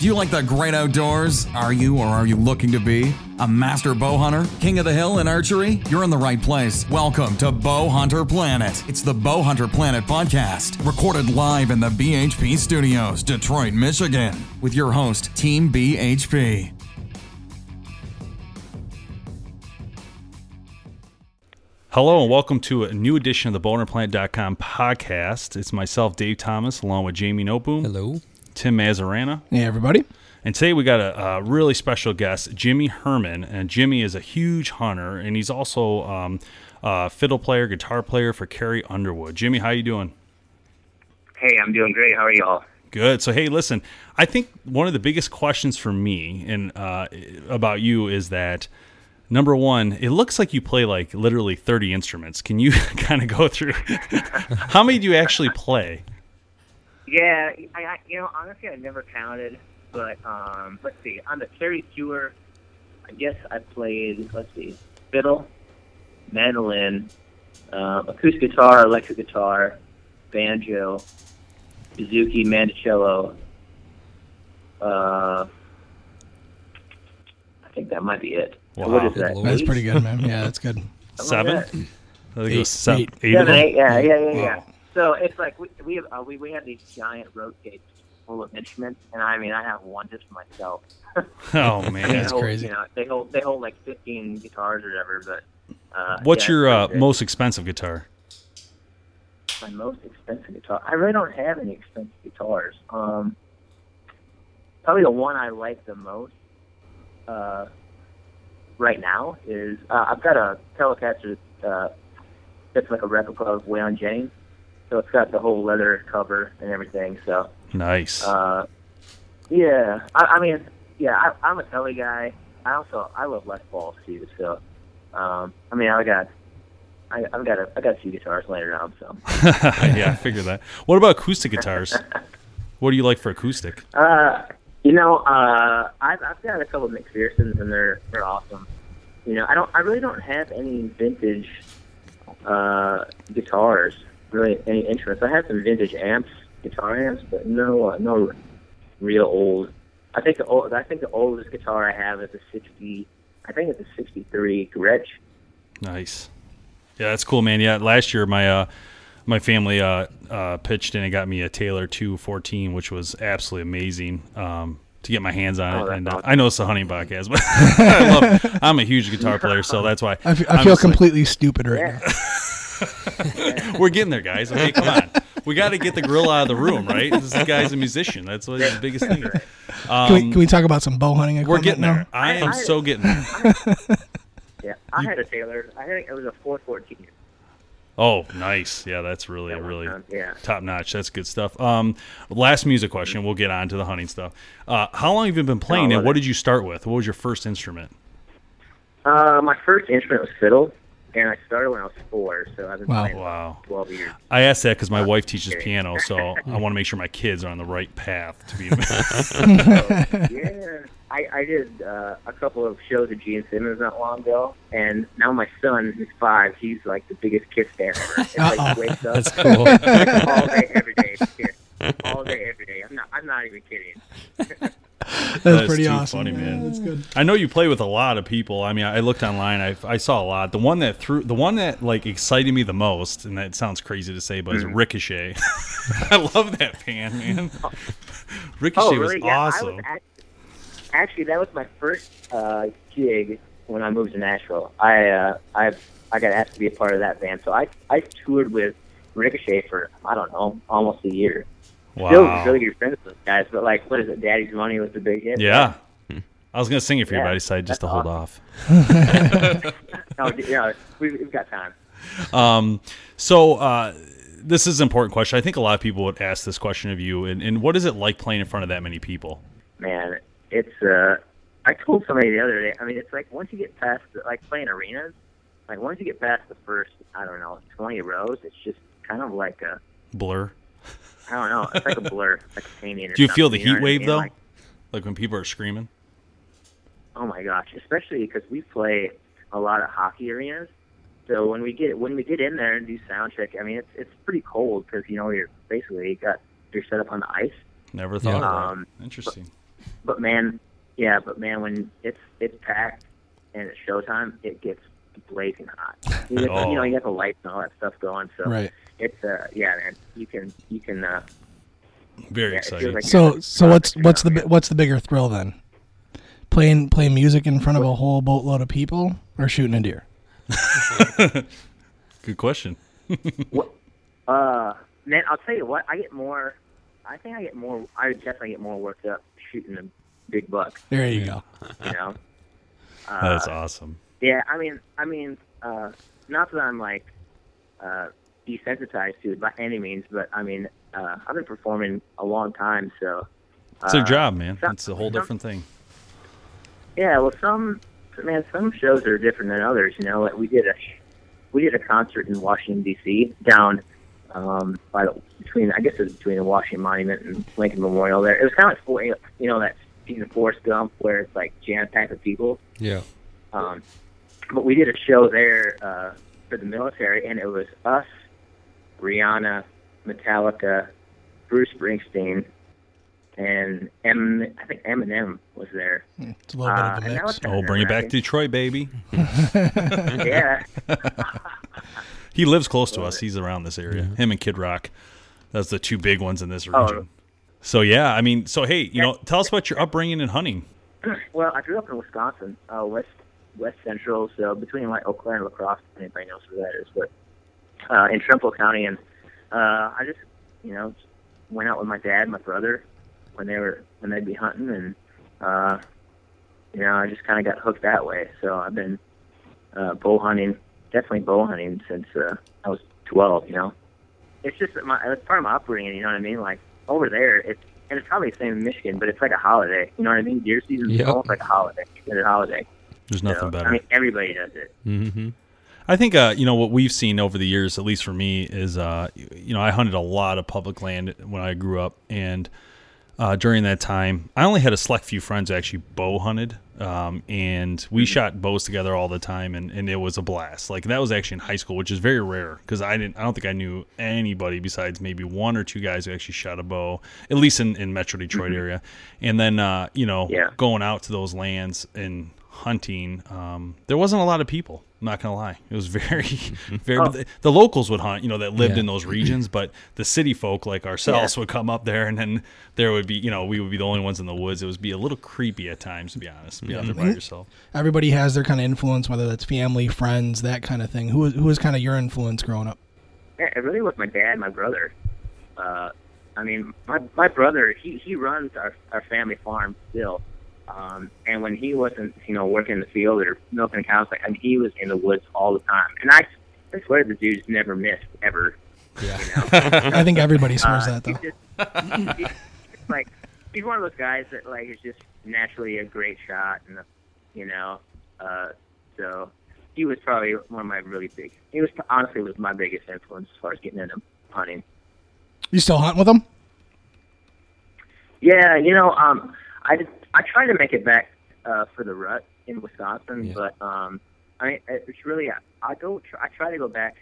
Do you like the great outdoors? Are you or are you looking to be? A master bow hunter? King of the hill in archery? You're in the right place. Welcome to Bow Hunter Planet. It's the Bow Hunter Planet podcast, recorded live in the BHP studios, Detroit, Michigan, with your host, Team BHP. Hello and welcome to a new edition of the BowhunterPlanet.com podcast. It's myself, Dave Thomas, along with Jamie Nopu, Hello. Tim Mazarana, Hey, everybody. and today we got a, a really special guest, Jimmy Herman. And Jimmy is a huge hunter, and he's also um, a fiddle player, guitar player for Carrie Underwood. Jimmy, how you doing? Hey, I'm doing great. How are y'all? Good. So, hey, listen, I think one of the biggest questions for me and uh, about you is that number one, it looks like you play like literally 30 instruments. Can you kind of go through how many do you actually play? Yeah, I, I you know honestly I never counted, but um, let's see. On the Carrie tour, I guess I played let's see, fiddle, mandolin, uh, acoustic guitar, electric guitar, banjo, bouzouki, mandocello. Uh, I think that might be it. So What Wow. is that? That's pretty good, man. Yeah, that's good. Seven? that. I think it was Eight. seven, Eight. eight of Seven, them. eight, yeah, yeah, yeah, yeah. Wow. So it's like we we have uh, we, we have these giant road rotates full of instruments, and I mean I have one just for myself. Oh man. That's hold, crazy. You know, they hold they hold like 15 guitars or whatever. But uh, What's yeah, your uh, most expensive guitar? my most expensive guitar? I really don't have any expensive guitars. Um, probably the one I like the most uh, right now is uh, I've got a Telecaster uh, that's like a replica of Waylon Jennings. So it's got the whole leather cover and everything. So Nice. Uh, yeah, I, I mean, yeah, I, I'm a Tele guy. I also I love Les Pauls too. So, um, I mean, I got, I, I've got a, I got a few guitars laying around. So, yeah, I figured that. What about acoustic guitars? What do you like for acoustic? uh, you know, uh, I've, I've got a couple of McPhersons and they're they're awesome. You know, I don't, I really don't have any vintage uh, guitars, really any instruments. I have some vintage amps, guitar amps, but no, uh, no real old. I think the old, I think the oldest guitar I have is a sixty. I think it's a '63 Gretsch. Nice. Yeah, that's cool, man. Yeah, last year my uh my family uh uh pitched in and got me a Taylor 214, which was absolutely amazing. Um to get my hands on Oh, it, that's and uh, awesome. I know it's a honey podcast, but I love. I'm a huge guitar player, so that's why I, f- I I'm feel just like, completely stupid right Yeah. now. we're getting there, guys. Okay, come on. We got to get the grill out of the room, right? This guy's a musician. That's what his biggest thing is. Can we, can we talk about some bow hunting Um, We're equipment getting there. now? I am I- so getting there. Yeah, I had a Taylor. I think it was a 414. Oh, nice. Yeah, that's really, That really time, yeah. top notch. That's good stuff. Um, last music question. We'll get on to the hunting stuff. Uh, how long have you been playing, Oh, and what it. did you start with? What was your first instrument? Uh, my first instrument was fiddle, and I started when I was four. So I've been Wow. playing Wow. 12 years. I asked that because my wife teaches okay. piano, so I want to make sure my kids are on the right path to be. yeah, I, I did uh, a couple of shows with Gene Simmons not long ago, and now my son, who's five, he's like the biggest Kiss fan ever. It's like he wakes up That's cool. all day, every day, Kiss. all day, every day. I'm not, I'm not even kidding. That's, That's pretty too awesome. funny, man. That's good. I know you play with a lot of people. I mean, I looked online. I, I saw a lot. The one that threw, the one that like excited me the most, and that sounds crazy to say, but is Mm-hmm. Ricochet. I love that band, man. Ricochet oh, really? was yeah, awesome. I was act- actually, that was my first uh, gig when I moved to Nashville. I uh, I I got asked to be a part of that band, so I I toured with Ricochet for I don't know almost a year. Still wow. really good friends with those guys, but like, what is it? Daddy's Money was the big hit. Yeah. I was gonna sing it for you, Yeah, but I decided just to that's hold awesome. off. No, yeah, we've, we've got time. Um, so uh, this is an important question. I think a lot of people would ask this question of you. And, and what is it like playing in front of that many people? Man, it's. uh I told somebody the other day. I mean, it's like once you get past the, like playing arenas, like once you get past the first, I don't know, twenty rows, it's just kind of like a Blur. I don't know. It's like a blur, like a painting. Or Do you feel the something, know heat what I wave mean? though? Like, Like when people are screaming? oh my gosh, especially because we play a lot of hockey arenas. So when we get when we get in there and do sound check, I mean it's it's pretty cold because you know you're basically you got you're set up on the ice. Never thought Yeah. of that. Um, Interesting. But man, yeah, but man, when it's it's packed and it's showtime, it gets blazing hot. You, get, Oh. you know, you got the lights and all that stuff going. So Right. It's uh yeah, man, you can you can uh Very yeah, it exciting. like So so what's what's the out what's the bigger thrill then? Playing playing music in front of a whole boatload of people or shooting a deer? Good question. What, uh, man, I'll tell you what. I get more. I think I get more. I definitely get more worked up shooting a big buck. There you go. You know. Uh, That's awesome. Yeah, I mean, I mean, uh, not that I'm like uh, desensitized to it by any means, but I mean, uh, I've been performing a long time, so. It's their uh, job, man. some- It's a whole some- different thing. Yeah, well, some man, some shows are different than others. You know, like we did a we did a concert in Washington D.C. down um, by the between I guess it was between the Washington Monument and Lincoln Memorial. There, it was kind of like you know that scene of Forrest Gump where it's like jam packed with people. Yeah. Um, but we did a show there uh, for the military, and it was us, Rihanna, Metallica, Bruce Springsteen, and M. I think Eminem was there. It's a little bit Uh, of a and that was mix. Oh, bring it back to. Detroit, baby. yeah. He lives close to us. He's around this area. Him and Kid Rock. That's the two big ones in this Oh. region. So yeah, I mean, so hey, you know, tell us about your upbringing and hunting. Well, I grew up in Wisconsin, uh, west west central, so between like Eau Claire and La Crosse. if Anybody knows where that is, but uh, in Trempealeau County, and uh, I just you know went out with my dad, and my brother, when they were when they'd be hunting, and uh, you know I just kind of got hooked that way. So I've been uh, bow hunting, definitely bow hunting since uh, I was 12. You know, it's just my it's part of my upbringing. You know what I mean? Like over there, it's and it's probably the same in Michigan, but it's like a holiday. You know what I mean? Deer season is Yep. almost like a holiday. It's a holiday. There's nothing know? better. I mean, everybody does it. Mm-hmm. I think uh, you know what we've seen over the years, at least for me, is uh, you know I hunted a lot of public land when I grew up, and uh, during that time, I only had a select few friends who actually bow hunted, um, and we shot bows together all the time, and, and it was a blast. Like that was actually in high school, which is very rare because I didn't, I don't think I knew anybody besides maybe one or two guys who actually shot a bow, at least in, in Metro Detroit area, and then uh, you know Yeah. going out to those lands and hunting, um, there wasn't a lot of people. I'm not gonna lie, it was very, very. Oh. The, the locals would hunt, you know, that lived Yeah. in those regions, but the city folk like ourselves would come up there, and then there would be, you know, we would be the only ones in the woods. It would be a little creepy at times, to be honest, be out there by yourself. Everybody has their kind of influence, whether that's family, friends, that kind of thing. Who was who was kind of your influence growing up? Yeah, it really was my dad, my brother. Uh, I mean, my my brother, he he runs our our family farm still. Um, and when he wasn't, you know, working in the field or milking cows, like I mean, he was in the woods all the time. And I, I swear the dude's never missed ever. Yeah. I think everybody swears Uh, that though. he's just, he's just like he's one of those guys that like is just naturally a great shot, and you know, uh, so he was probably one of my really big. He was honestly was my biggest influence as far as getting into hunting. You still hunt with him? Yeah, you know, um, I did, I tried to make it back uh, for the rut in Wisconsin, Yeah. but um, I it's really I go I try to go back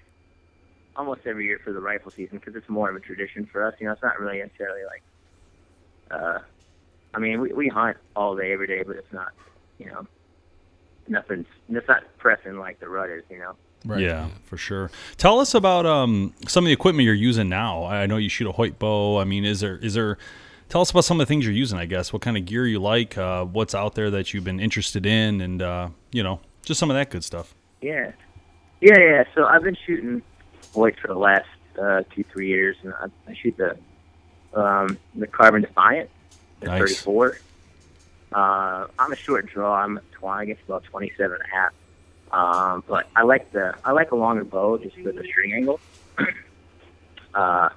almost every year for the rifle season because it's more of a tradition for us. You know, it's not really necessarily like. Uh, I mean, we we hunt all day every day, but it's not, you know, nothing's it's not pressing like the rut is. You know. Right. Yeah, for sure. Tell us about um, some of the equipment you're using now. I know you shoot a Hoyt bow. I mean, is there is there? Tell us about some of the things you're using. I guess what kind of gear you like, uh, what's out there that you've been interested in, and uh, you know, just some of that good stuff. Yeah, yeah, yeah. So I've been shooting Hoyt for the last uh, two, three years, and I, I shoot the um, the Carbon Defiant, the Nice. 34. Uh, I'm a short draw. I'm 20, I guess about 27 and a half. Um, but I like the I like a longer bow just for the string angle. Uh,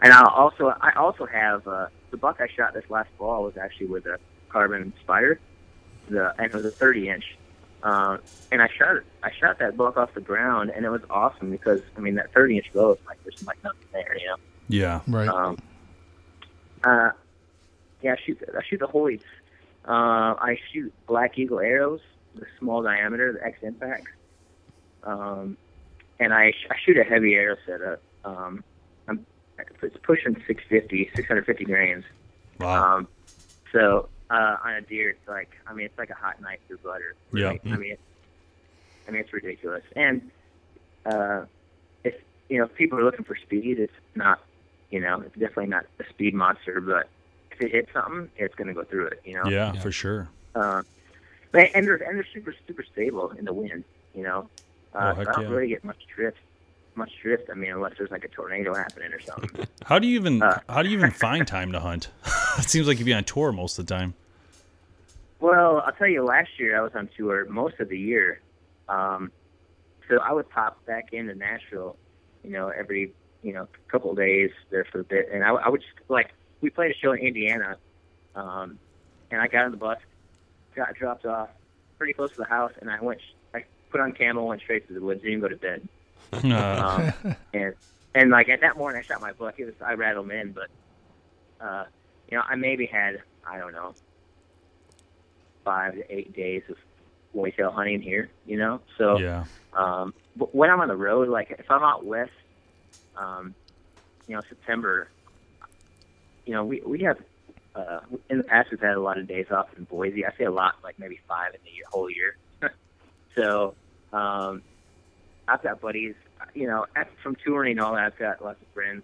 and I also I also have uh, the buck I shot this last fall was actually with a carbon Spyder, the and it was a 30 inch. Uh, and I shot I shot that buck off the ground, and it was awesome because I mean that 30 inch bow is like there's like nothing there, you know. Yeah. Right. Um, uh, yeah, I shoot I shoot the holy. Uh, I shoot black eagle arrows, the small diameter, the X impact. Um, and I, sh- I shoot a heavy arrow setup. Um, I'm it's pushing 650, 650 grains. Wow. Um, so uh, on a deer, it's like I mean, it's like a hot knife through butter. Yeah. I mean, it's, I mean, it's ridiculous. And uh, if you know, if people are looking for speed, it's not. You know, it's definitely not a speed monster, but if it hits something, it's going to go through it. You know. yeah, for sure. Uh, but- and they're and they're super super stable in the wind. You know. Uh, Oh, so I don't yeah. really get much drift. Much drift. I mean, unless there's like a tornado happening or something. How do you even Uh. how do you even find time to hunt? it seems like you'd be on tour most of the time. Well, I'll tell you, last year I was on tour most of the year. Um, so I would pop back into Nashville, you know, every, you know, couple of days there for a bit. And I, I would just, like, we played a show in Indiana, um, and I got on the bus, got dropped off pretty close to the house, and I went, I put on camo, went straight to the woods, didn't even go to bed. Uh, Um, and, and, like, at that morning I shot my buck. It was, I rattled him in, but, uh, you know, I maybe had, I don't know, five to eight days of whitetail hunting here, you know? So, yeah. um, but when I'm on the road, like if I'm out west, um, you know, September, you know, we, we have, uh, in the past we've had a lot of days off in Boise. I say a lot, like maybe five in the year, whole year. so, um, I've got buddies, you know, from touring and all that, I've got lots of friends,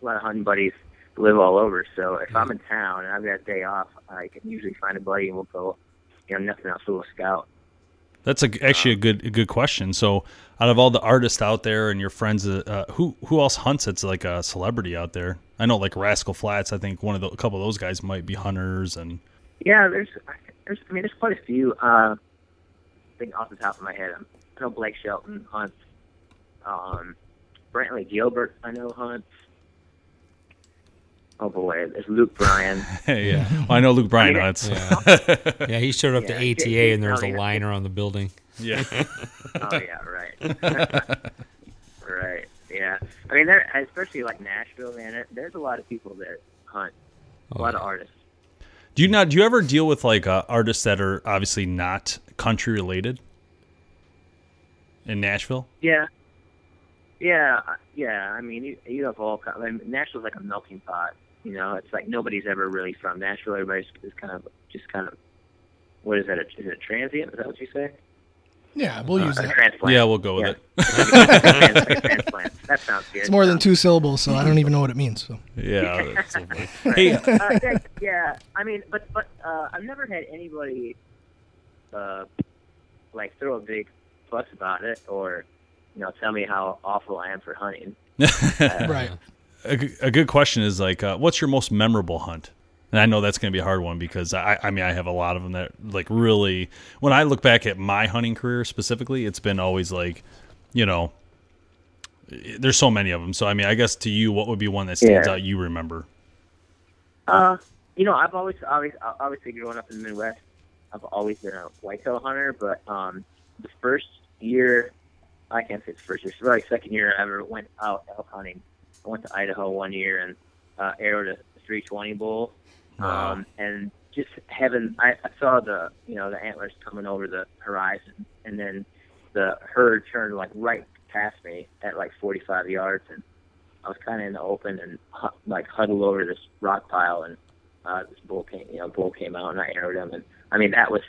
a lot of hunting buddies live all over. So if I'm in town and I've got a day off, I can usually find a buddy and we'll go, you know, nothing else, we'll scout. That's a, actually a good a good question. So, out of all the artists out there and your friends, uh, uh, who who else hunts? It's like a celebrity out there. I know, like Rascal Flatts. I think one of the, a couple of those guys might be hunters, and Yeah, there's, there's, I mean, there's quite a few. Uh, I think off the top of my head, um, I know Blake Shelton hunts. Um, Brantley Gilbert, I know hunts. Oh boy, there's Luke Bryan. yeah. Well, I know Luke Bryan mean, hunts. Yeah. yeah, he showed up Yeah, to ATA Jay- and there was a Jay- liner on the building. Yeah, oh yeah, right. right. Yeah. I mean, there, especially like Nashville, man. There's a lot of people that hunt. A Oh, lot yeah. of artists. Do you not? Do you ever deal with like uh, artists that are obviously not country related in Nashville? Yeah. Yeah, uh, yeah. I mean, you, you have all kind. I mean, Nashville's like a melting pot. You know, it's like nobody's ever really from Nashville. Everybody's is kind of just kind of. What is that? A, is it a transient? Is that what you say? Yeah, we'll use a that. transplant. Yeah, we'll go with Yeah. it. Like a trans- like a transplant. That sounds good. It's more than two syllables, so I don't even know what it means. So Yeah. that's so hey, uh, yeah, yeah, I mean, but but uh, I've never had anybody uh, like throw a big fuss about it or you know tell me how awful I am for hunting. right. A good question is like, uh, what's your most memorable hunt? And I know that's going to be a hard one because I, I mean, I have a lot of them that like really. When I look back at my hunting career specifically, it's been always like, you know, there's so many of them. So I mean, I guess to you, what would be one that stands Yeah. out you remember? Uh, you know, I've always, always, obviously growing up in the Midwest, I've always been a whitetail hunter. But um, the first year, I can't say it's first year, it's probably second year I ever went out elk hunting. I went to Idaho one year and uh, arrowed a 320 bull, Wow. um, and just having, I, I saw the, you know, the antlers coming over the horizon, and then the herd turned like right past me at like 45 yards, and I was kind of in the open and like huddled over this rock pile, and uh, this bull came, you know, bull came out, and I arrowed him, and I mean that was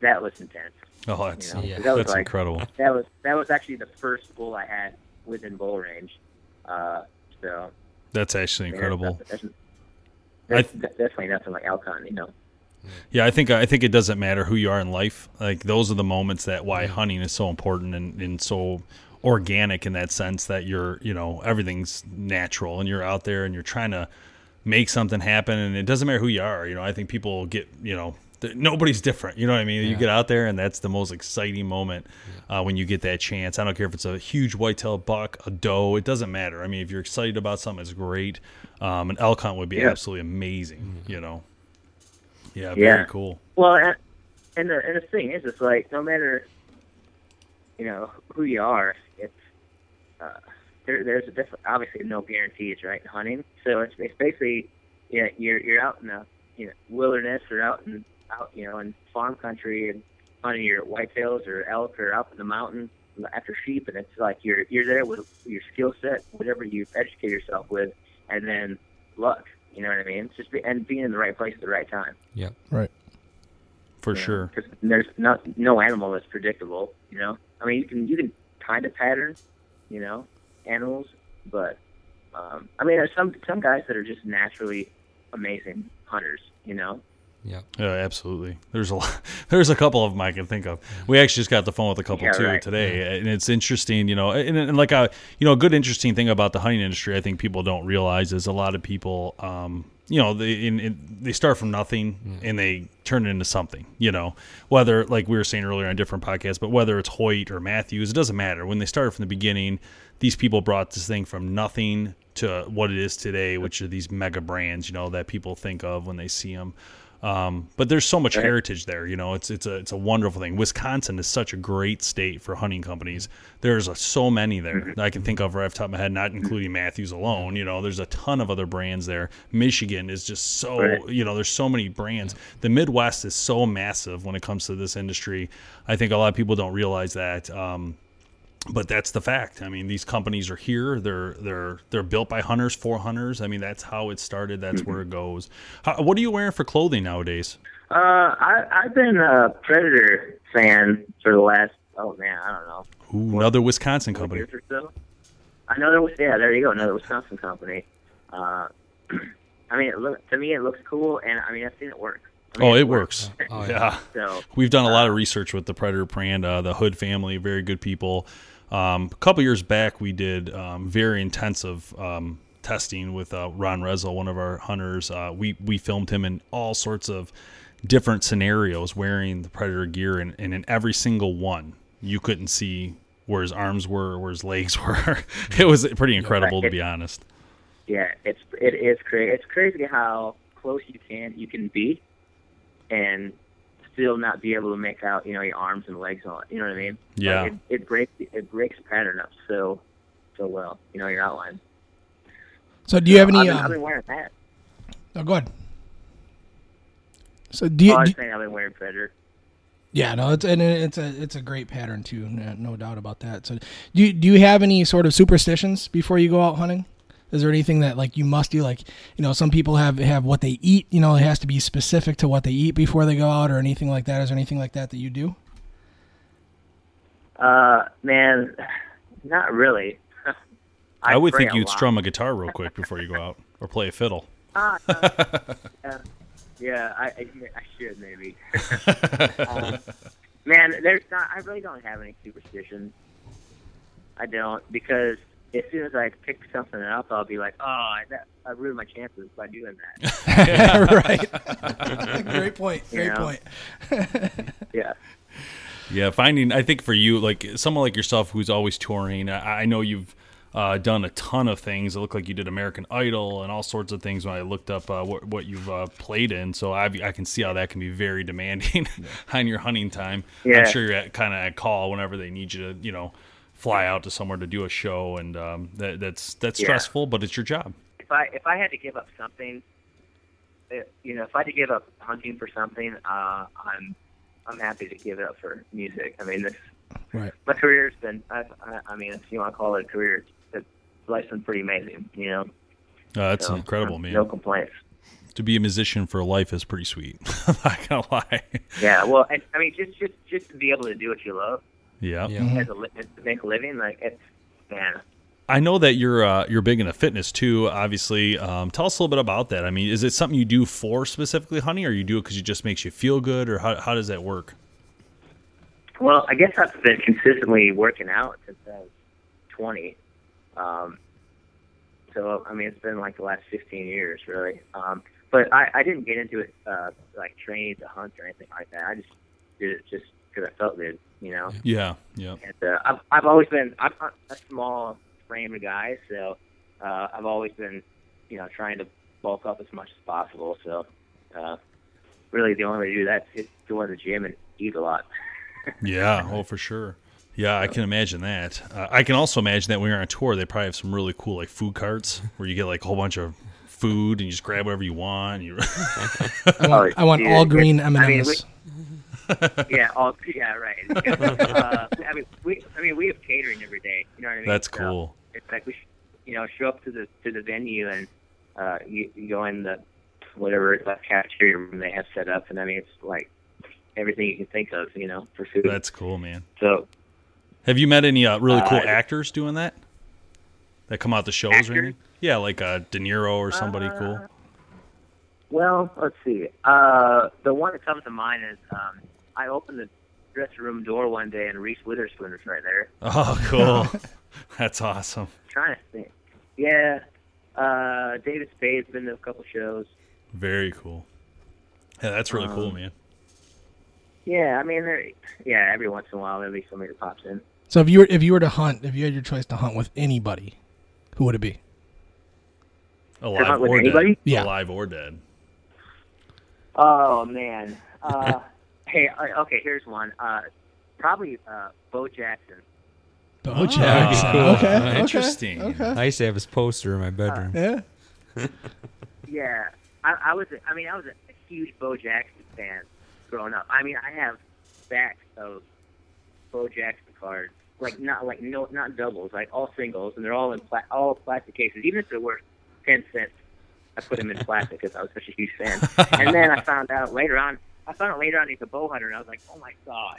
that was intense. Oh, that's You know, Yeah. that was that's like incredible. that was that was actually the first bull I had within bull range. Uh, so That's actually incredible. That's, that's, that's definitely nothing like hunting, you know. Yeah, I think I think it doesn't matter who you are in life. Like those are the moments that why hunting is so important and, and so organic in that sense that you're you know everything's natural and you're out there and you're trying to make something happen and it doesn't matter who you are. You know, I think people get you know th- nobody's different. You know what I mean? You get out there, and that's the most exciting moment uh, when you get that chance. I don't care if it's a huge whitetail buck, a doe. It doesn't matter. I mean, if you're excited about something, it's great. Um, an elk hunt would be Yeah. absolutely amazing. You know? Yeah, Yeah. very cool. Well, and, and the and the thing is, it's like no matter you know who you are, it's uh, there. There's a different, obviously no guarantees, right? in Hunting, so it's it's basically yeah, you're you're out in the you know wilderness or out in out you know in farm country and hunting your whitetails or elk or up in the mountain after sheep, and it's like you're you're there with your skill set, whatever you educate yourself with, and then luck. You know what I mean? It's just be, and being in the right place at the right time. Yeah, Right. For you know, sure. 'cause there's not no animal that's predictable. You know, I mean, you can you can kind of pattern, you know, animals, but um, I mean, there's some some guys that are just naturally amazing hunters. You know, Yep. Yeah, absolutely. There's a lot, there's a couple of them I can think of. We actually just got the phone with a couple Yeah, too right. today, and it's interesting, you know, and, and like a you know a good interesting thing about the hunting industry, I think people don't realize is a lot of people, um, you know, they in, in, they start from nothing and they turn it into something, you know, whether like we were saying earlier on different podcasts, but whether it's Hoyt or Mathews, it doesn't matter. When they started from the beginning, these people brought this thing from nothing to what it is today, which are these mega brands, you know, that people think of when they see them. Um, but there's so much heritage there, you know. It's it's a it's a wonderful thing. Wisconsin is such a great state for hunting companies. There's a, so many there that I can think of right off the top of my head, not including Mathews alone. You know, there's a ton of other brands there. Michigan is just so Right. you know, there's so many brands. The Midwest is so massive when it comes to this industry. I think a lot of people don't realize that. Um, but that's the fact. I mean, these companies are here. They're they're they're built by hunters for hunters. I mean, that's how it started. That's where it goes. How, what are you wearing for clothing nowadays? uh, I I've been a Predator fan for the last oh man, I don't know, Ooh, another Wisconsin company. so. Another yeah, there you go, another Wisconsin company. Uh, I mean, it look, to me it looks cool, and I mean I've seen it work. I mean, Oh, it works. Oh, yeah. Yeah. So We've done a lot of research with the Predator brand, uh, the Hood family, very good people. Um, a couple years back, we did um, very intensive um, testing with uh, Ron Rezel, one of our hunters. Uh, we we filmed him in all sorts of different scenarios wearing the Predator gear, and, and in every single one, you couldn't see where his arms were, where his legs were. it was pretty incredible, to be honest. yeah, it's it is crazy. It's crazy how close you can you can be, and still not be able to make out you know your arms and legs on. You know what I mean? Yeah. Like, it, it breaks it breaks pattern up so so well. You know your outline. So do you have I've any? been, I've Um, been wearing that. oh, go ahead. So do you? oh, I was saying I've been wearing Predator. yeah, no, it's and it's a it's a great pattern too, no, no doubt about that. So do you, do you have any sort of superstitions before you go out hunting? Is there anything that like you must do? Like you know, some people have have what they eat. You know, it has to be specific to what they eat before they go out, or anything like that. Is there anything like that that you do? Uh, man, not really. I, would think you'd lot. strum a guitar real quick before you go out or play a fiddle. Ah, uh, yeah, yeah, I, I, I should maybe. um, man, there's not. I really don't have any superstitions. I don't because as soon as I pick something up, I'll be like, oh, I, that, I ruined my chances by doing that. right. great point. Great You know? point. yeah. Yeah, finding I think for you, like someone like yourself who's always touring, I, I know you've uh, done a ton of things. It looked like you did American Idol and all sorts of things when I looked up uh, what what you've uh, played in. So I I can see how that can be very demanding on your hunting time. Yeah. I'm sure you're kind of at call whenever they need you to you know fly out to somewhere to do a show, and um, that that's that's Yeah. stressful, but it's your job. If I if I had to give up something, eh, you know, if I had to give up hunting for something, uh, I'm I'm happy to give it up for music. I mean, this Right. my career's been. I, I, I mean, if you want to call it a career, it's, life's been pretty amazing. You know, Uh, that's So, incredible, um, man. No complaints. To be a musician for life is pretty sweet. I'm not gonna lie. Yeah, well, I, I mean, just just just to be able to do what you love Yeah. Yeah. as a li- make a living, like it's man. I know that you're uh, you're big into fitness too. Obviously, um, tell us a little bit about that. I mean, is it something you do for specifically honey, or you do it because it just makes you feel good, or how how does that work? Well, I guess I've been consistently working out since I was 20. Um, so I mean, it's been like the last 15 years, really. Um, but I, I didn't get into it uh, like training to hunt or anything like that. I just did it just because I felt good, you know. Yeah, yeah. And uh, I've I've always been I'm not a small framed guy, so uh, I've always been, you know, trying to bulk up as much as possible. So uh, really, the only way to do that is go to the gym and eat a lot. Yeah, oh for sure. Yeah, I can imagine that. Uh, I can also imagine that when you're on tour, they probably have some really cool like food carts where you get like a whole bunch of food and you just grab whatever you want. And you I want, I want dude, all green M I and mean, M's. yeah, all yeah, right. uh, I mean, we I mean we have catering every day. You know what I mean? That's So cool. it's like we, sh- you know, show up to the to the venue and uh, you, you go in the whatever the cafeteria room they have set up, and I mean it's like everything you can think of, you know, for food. That's cool, man. so Have you met any uh, really cool Uh, actors doing that? That come out the shows Actors? or anything? Yeah, like uh, De Niro or somebody cool. Well, let's see. Uh, the one that comes to mind is um, I opened the dressing room door one day and Reese Witherspoon was right there. Oh, cool. That's awesome. trying to think. Yeah, uh, David Spade's been to a couple shows. Very cool. Yeah, that's really cool, Um, man. Yeah, I mean. Yeah, every once in a while there'll be somebody that pops in. So if you were if you were to hunt, if you had your choice to hunt with anybody, who would it be? Alive hunt with or anybody? dead. Yeah. Alive or dead. Oh man. Uh, hey, uh, okay. Here's one. Uh, probably uh, Bo Jackson. Bo Jackson. cool. Okay, okay. Interesting. Okay. I used to have his poster in my bedroom. Yeah. Yeah, I, I was. a- I mean, I was a, a huge Bo Jackson fan growing up. I mean, I have stacks of Bo Jackson cards, like not like no, not doubles, like all singles, and they're all in pla- all plastic cases. Even if they're worth ten cents, I put them in plastic because I was such a huge fan. and then I found out later on. I found out later on he's a bow hunter, and I was like, "Oh my god!"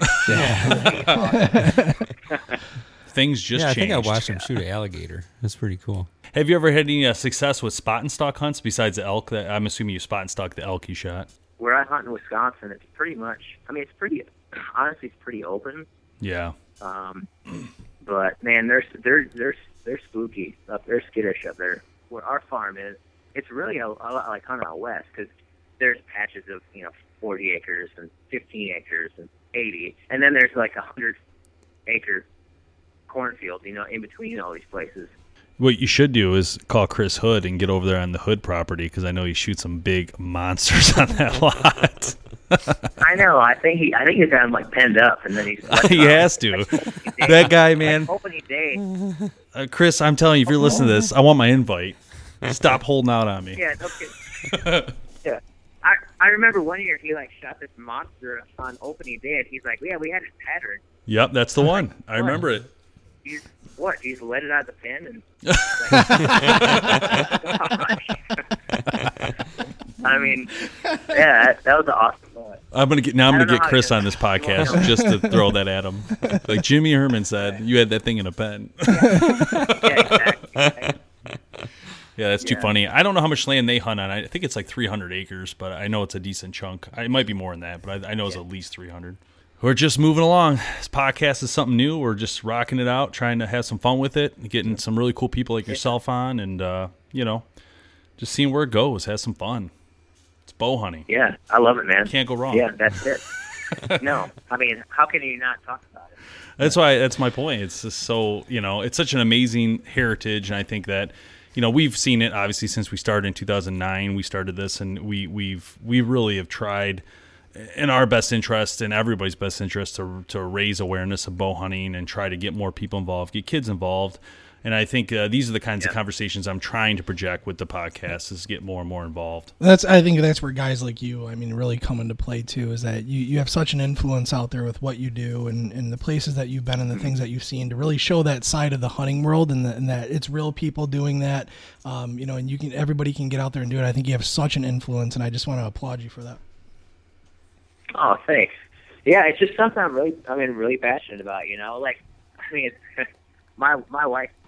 Things just yeah, I changed. think I watched him shoot an alligator. That's pretty cool. Have you ever had any uh, success with spot and stalk hunts besides the elk? That I'm assuming you spot and stalk the elk you shot. Where I hunt in Wisconsin, it's pretty much. I mean, it's pretty. Honestly, it's pretty open. Yeah. Um, but man, they're they're they're they're spooky up. They're skittish up there. Where our farm is, it's really a, a lot like hunting out west because there's patches of you know 40 acres and 15 acres and 80, and then there's like a hundred acre cornfield, you know, in between all these places. What you should do is call Chris Hood and get over there on the Hood property because I know he shoots some big monsters on that lot. I know. I think he. I think he's got him like penned up, and then he's. he has to. That guy, man. Like opening day. Uh, Chris, I'm telling you, if you're listening to this, I want my invite. Stop holding out on me. Yeah, no kidding. yeah. I remember one year he like shot this monster on opening day, and he's like, "Yeah, we had his pattern. Yep, that's the one. I remember it. He's what? He's let it out of the pen and." I mean, yeah, that, that was an awesome thought. I'm gonna get now. I'm gonna get Chris on this podcast just to throw that at him. Like Jimmy Herman said, you had that thing in a pen. Yeah, exactly. Yeah, that's too funny. I don't know how much land they hunt on. I think it's like 300 acres, but I know it's a decent chunk. It might be more than that, but I, I know it's at least 300. We're just moving along. This podcast is something new. We're just rocking it out, trying to have some fun with it, getting some really cool people like yourself on, and uh, you know, just seeing where it goes. Have some fun. It's bow hunting. Yeah, I love it, man. Can't go wrong. Yeah, that's it. no, I mean, how can you not talk about it? That's why that's my point. It's just so you know, it's such an amazing heritage, and I think that you know we've seen it obviously since we started in 2009. We started this, and we we've we really have tried in our best interest and everybody's best interest to to raise awareness of bow hunting and try to get more people involved, get kids involved. And I think uh, these are the kinds of conversations I'm trying to project with the podcast is get more and more involved. That's I think that's where guys like you, I mean, really come into play too. Is that you, you have such an influence out there with what you do and, and the places that you've been and the things that you've seen to really show that side of the hunting world and, the, and that it's real people doing that. Um, you know, and you can everybody can get out there and do it. I think you have such an influence, and I just want to applaud you for that. Oh, thanks. Yeah, it's just something I'm really, I mean, really passionate about. You know, like, I mean, my my wife is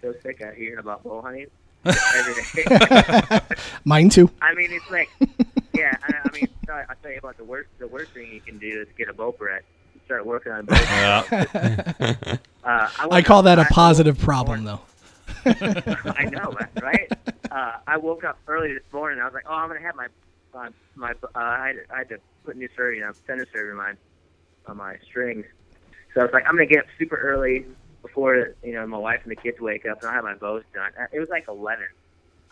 so sick of hearing about bow hunting every day. Mine too. I mean, it's like, yeah. I, I mean, I I tell you about the worst. The worst thing you can do is get a bow press. Start working on bow. Yeah. Uh, I, I call that a positive problem, though. I know, right? Uh, I woke up early this morning. I was like, oh, I'm gonna have my my, my uh, I, had, I had to put new serving, you know, center serving my on my strings. So I was like, I'm gonna get up super early before you know my wife and the kids wake up, and I'll have my bows done. Uh, It was like 11.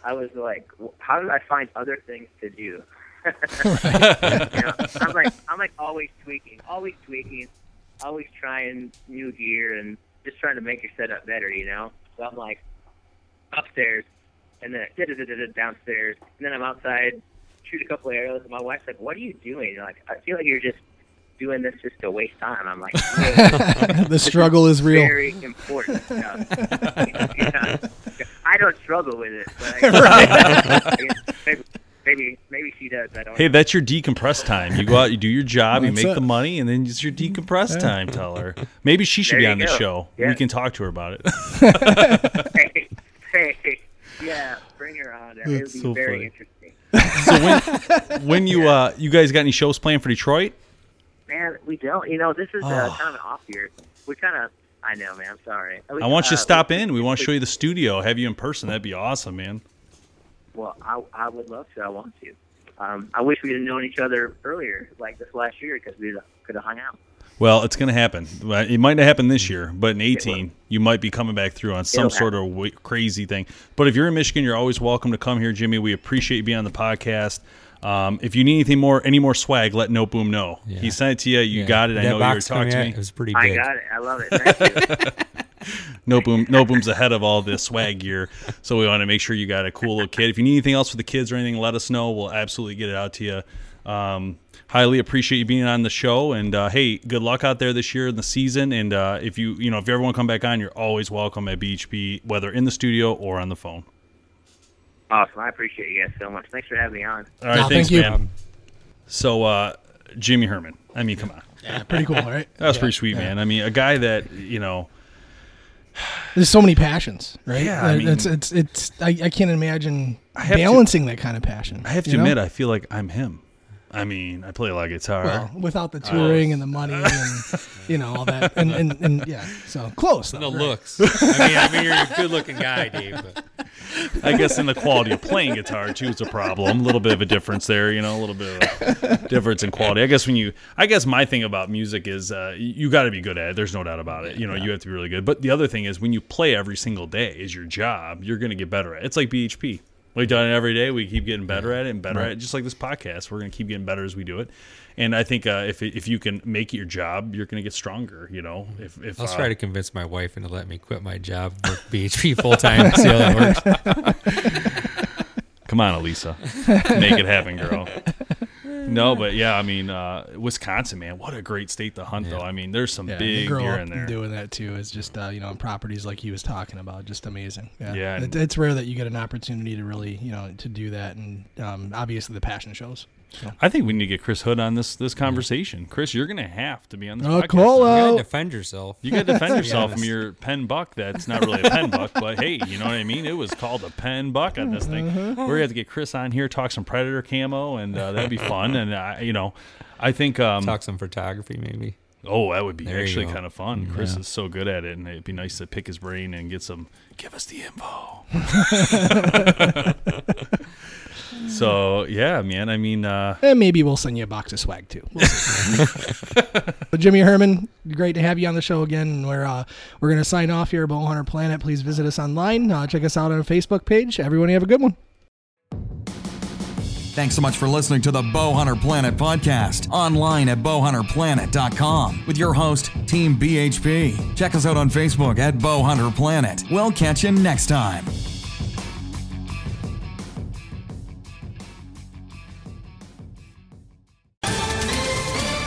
I was like, how did I find other things to do? you know, I'm like, I'm like always tweaking, always tweaking, always trying new gear and just trying to make your setup better. You know, so I'm like upstairs, and then downstairs, and then I'm outside, shoot a couple of arrows, and my wife's like, "What are you doing?" You're like, I feel like you're just doing this just to waste time. I'm like, "No, the struggle is real. very important stuff. Yeah. I don't struggle with it, but I, maybe, maybe maybe she does. I don't. Hey, know. that's your decompress time. You go out, you do your job, you make it. the money, and then it's your decompress time. Tell her. Maybe she should There be you on the go. show. Yeah. We can talk to her about it. hey, hey, yeah, bring her on. It would That's be so very funny. interesting. so when when you uh you guys got any shows planned for Detroit? Man, we don't. You know, this is uh, Oh. kind of an off year. We kind of. I know, man. I'm sorry. I want you to Uh, stop we- in. We want to show you the studio, have you in person. That'd be awesome, man. Well, I, I would love to. I want to. Um, I wish we had known each other earlier, like this last year, because we could have hung out. Well, it's going to happen. It might not happen this year, but in 18, you might be coming back through on some sort of w- crazy thing. But if you're in Michigan, you're always welcome to come here, Jimmy. We appreciate you being on the podcast. Um, if you need anything more, any more swag, let No Boom know. Yeah. He sent it to you. You Yeah. got it. Did I know you were talking to me. It was pretty Big. I got it. I love it. Thank you. No Boom, No Boom's ahead of all this swag gear, so we want to make sure you got a cool little kid. If you need anything else for the kids or anything, let us know. We'll absolutely get it out to you. Um, highly appreciate you being on the show, and uh, hey, good luck out there this year in the season. And uh, if you, you know, if you ever want to come back on, you're always welcome at BHP, whether in the studio or on the phone. Awesome. I appreciate you guys so much. Thanks for having me on. All right, No, thanks, thank you. man. So, uh, Jimmy Herman. I mean, come on, Yeah, pretty cool, right? that was Yeah, pretty sweet, yeah. man. I mean, a guy that you know. There's so many passions, right? Yeah, I mean- it's it's it's. I, I can't imagine have to- balancing that kind of passion. I have to you know? admit, I feel like I'm him. I mean, I play a lot of guitar. well, without the touring and the money and you know all that, and, and, and yeah, so close. The right? looks. I mean, I mean, you're a good-looking guy, Dave. But I guess in the quality of playing guitar too is a problem. A little bit of a difference there, you know, a little bit of a difference in quality. I guess when you, I guess my thing about music is uh, you got to be good at it. There's no doubt about it. You know, you have to be really good. But the other thing is when you play every single day is your job. You're going to get better at. it. It's like BHP. We've done it every day. We keep getting better at it and better at it. Just like this podcast, we're going to keep getting better as we do it. And I think uh, if if you can make it your job, you're going to get stronger. You know, if if I'll uh, try to convince my wife into let me quit my job, work BHP full time, see how that works. Come on, Elisa. Make it happen, girl. No, but yeah, I mean, uh, Wisconsin, man, what a great state to hunt, though. I mean, there's some Yeah, big deer in there. doing that too is just uh, you know properties like he was talking about, just amazing. Yeah, Yeah, It, it's rare that you get an opportunity to really you know to do that, and um, obviously the passion shows. So. I think we need to get Chris Hood on this this conversation. Chris, you're going to have to be on this Oh, podcast. cool. You gotta Oh. defend yourself. You got to defend yourself from your pen buck. That's not really a pen buck, but hey, you know what I mean. It was called a pen buck on this thing. Uh-huh. We're gonna have to get Chris on here, talk some predator camo, and uh, that'd be fun. And uh, you know, I think um, Talk some photography, maybe. Oh, that would be There actually kind of fun. Chris is so good at it, and it'd be nice to pick his brain and get some. Give us the info. so yeah, man. I mean, uh, And maybe we'll send you a box of swag too. We'll see. but Jimmy Herman, great to have you on the show again. And we're uh, we're gonna sign off here, at Bowhunter Planet. Please visit us online. Uh, check us out on our Facebook page. Everyone, have a good one. Thanks so much for listening to the Bowhunter Planet podcast online at bowhunterplanet.com with your host, Team BHP. Check us out on Facebook at Bowhunter Planet. We'll catch you next time.